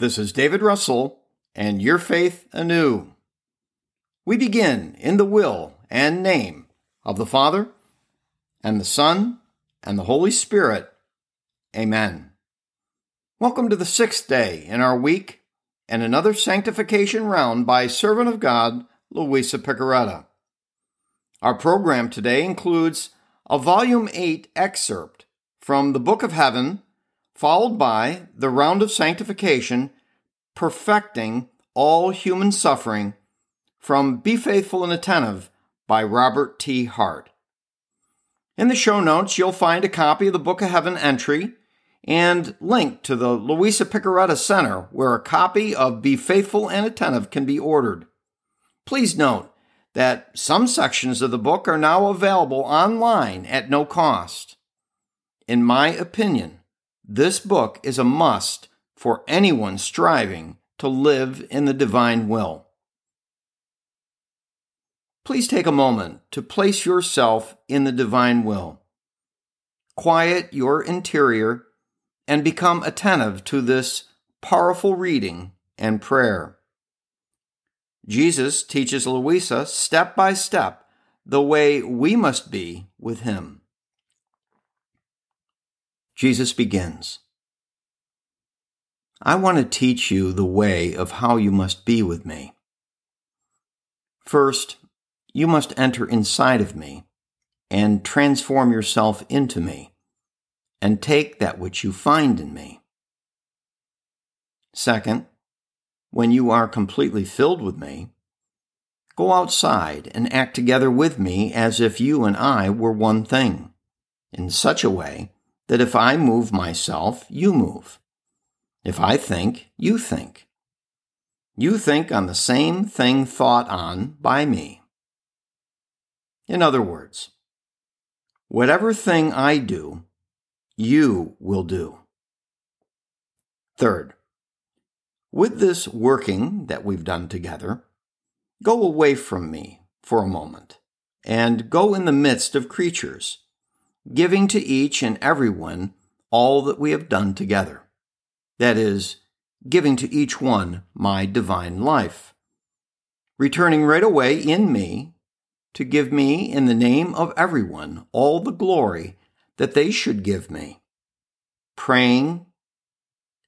This is David Russell and Your Faith Anew. We begin in the will and name of the Father, and the Son, and the Holy Spirit. Amen. Welcome to the sixth day in our week and another sanctification round by servant of God, Louisa Piccarreta. Our program today includes a Volume 8 excerpt from the Book of Heaven, followed by the round of sanctification, perfecting all human suffering, from Be Faithful and Attentive by Robert T. Hart. In the show notes, you'll find a copy of the Book of Heaven entry and link to the Louisa Piccarreta Center, where a copy of Be Faithful and Attentive can be ordered. Please note that some sections of the book are now available online at no cost. In my opinion, this book is a must for anyone striving to live in the divine will. Please take a moment to place yourself in the divine will. Quiet your interior and become attentive to this powerful reading and prayer. Jesus teaches Louisa step by step the way we must be with Him. Jesus begins I want to teach you the way of how you must be with me. First, you must enter inside of me and transform yourself into me and take that which you find in me. Second, when you are completely filled with me, go outside and act together with me as if you and I were one thing, in such a way that if I move myself, you move. If I think, you think. You think on the same thing thought on by me. In other words, whatever thing I do, you will do. Third, with this working that we've done together, go away from me for a moment and go in the midst of creatures, giving to each and every one all that we have done together. That is, giving to each one my divine life, returning right away in me to give me, in the name of everyone, all the glory that they should give me, praying,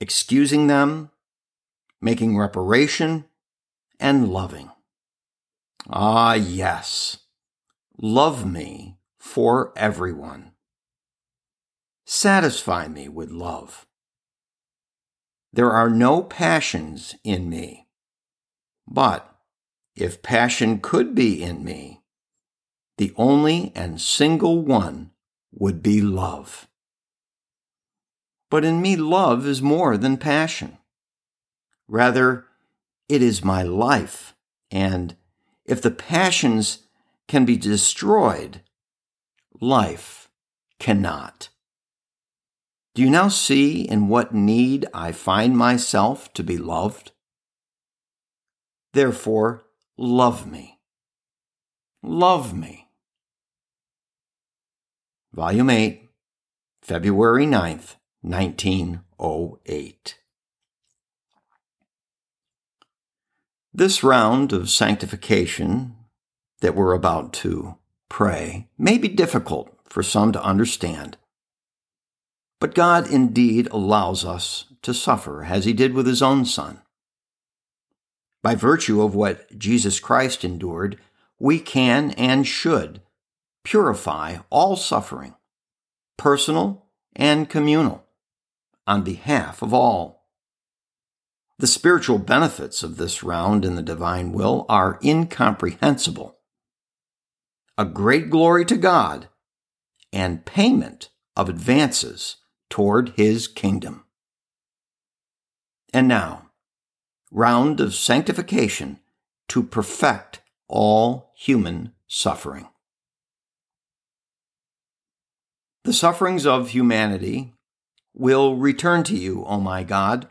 excusing them, making reparation, and loving. Ah, yes, love me for everyone. Satisfy me with love. There are no passions in me, but if passion could be in me, the only and single one would be love. But in me, love is more than passion. Rather, it is my life. And if the passions can be destroyed, life cannot. Do you now see in what need I find myself to be loved? Therefore, love me. Love me. Volume 8, February 9th, 1908. This round of sanctification that we're about to pray may be difficult for some to understand. But God indeed allows us to suffer, as he did with his own Son. By virtue of what Jesus Christ endured, we can and should purify all suffering, personal and communal, on behalf of all. The spiritual benefits of this round in the divine will are incomprehensible. A great glory to God and payment of advances toward his kingdom. And now, round of sanctification to perfect all human suffering. The sufferings of humanity will return to you, O my God.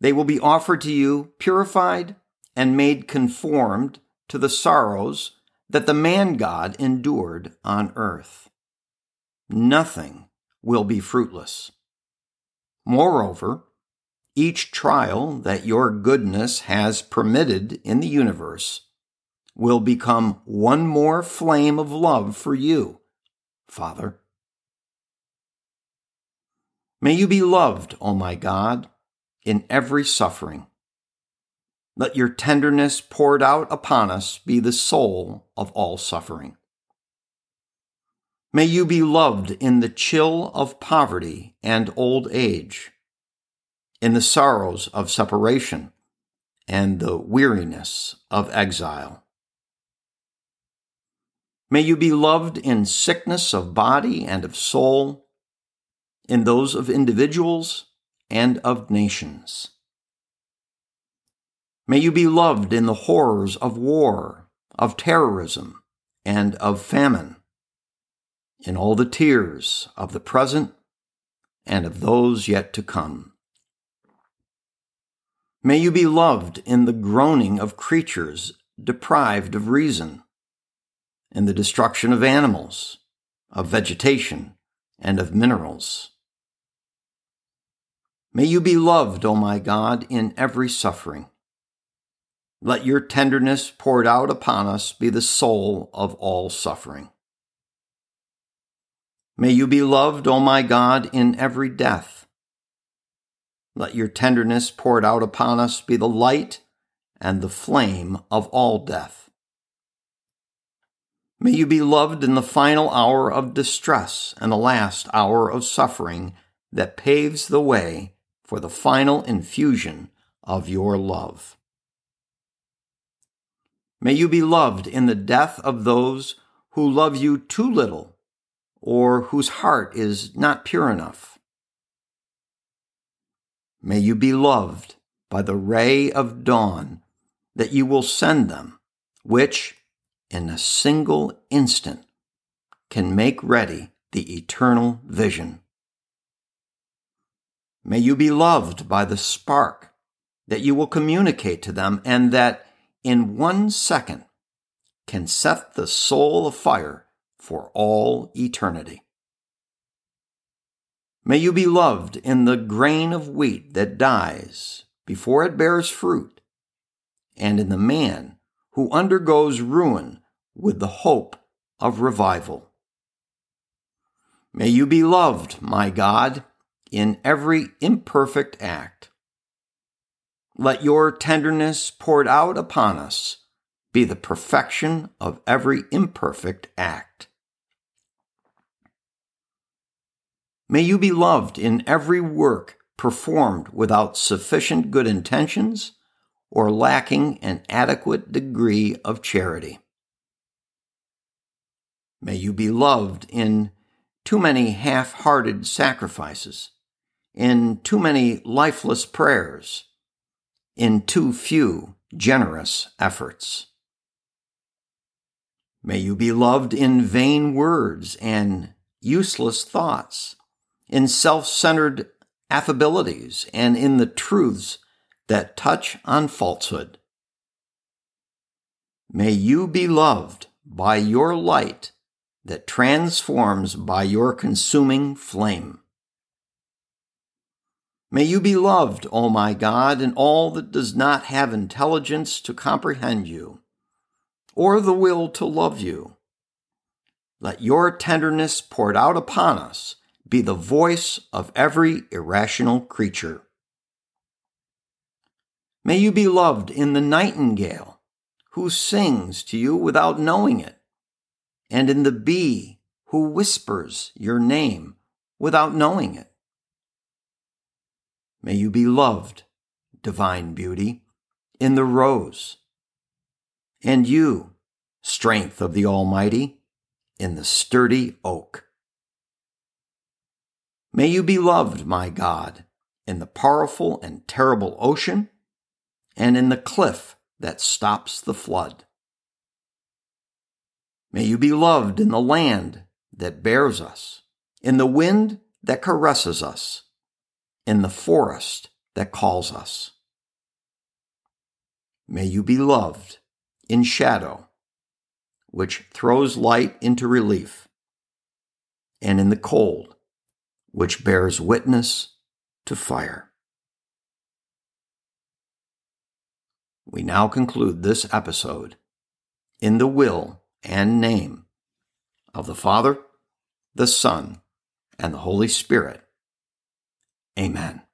They will be offered to you purified and made conformed to the sorrows that the man God endured on earth. Nothing will be fruitless. Moreover, each trial that your goodness has permitted in the universe will become one more flame of love for you, Father. May you be loved, O my God, in every suffering. Let your tenderness poured out upon us be the soul of all suffering. May you be loved in the chill of poverty and old age in the sorrows of separation and the weariness of exile. May you be loved in sickness of body and of soul, in those of individuals and of nations. May you be loved in the horrors of war, of terrorism, and of famine, in all the tears of the present and of those yet to come. May you be loved in the groaning of creatures deprived of reason, in the destruction of animals, of vegetation, and of minerals. May you be loved, O my God, in every suffering. Let your tenderness poured out upon us be the soul of all suffering. May you be loved, O my God, in every death let your tenderness poured out upon us be the light and the flame of all death. May you be loved in the final hour of distress and the last hour of suffering that paves the way for the final infusion of your love. May you be loved in the death of those who love you too little or whose heart is not pure enough. May you be loved by the ray of dawn that you will send them, which, in a single instant, can make ready the eternal vision. May you be loved by the spark that you will communicate to them and that in one second can set the soul afire for all eternity. May you be loved in the grain of wheat that dies before it bears fruit, and in the man who undergoes ruin with the hope of revival. May you be loved, my God, in every imperfect act. Let your tenderness poured out upon us be the perfection of every imperfect act. May you be loved in every work performed without sufficient good intentions or lacking an adequate degree of charity. May you be loved in too many half hearted sacrifices, in too many lifeless prayers, in too few generous efforts. May you be loved in vain words and useless thoughts in self centered affabilities, and in the truths that touch on falsehood. May you be loved by your light that transforms by your consuming flame. May you be loved, O my God, in all that does not have intelligence to comprehend you, or the will to love you. Let your tenderness poured out upon us be the voice of every irrational creature. May you be loved in the nightingale, who sings to you without knowing it, and in the bee, who whispers your name without knowing it. May you be loved, divine beauty, in the rose, and you, strength of the Almighty, in the sturdy oak. May you be loved, my God, in the powerful and terrible ocean and in the cliff that stops the flood. May you be loved in the land that bears us, in the wind that caresses us, in the forest that calls us. May you be loved in shadow, which throws light into relief, and in the cold, which bears witness to fire. We now conclude this episode in the will and name of the Father, the Son, and the Holy Spirit. Amen.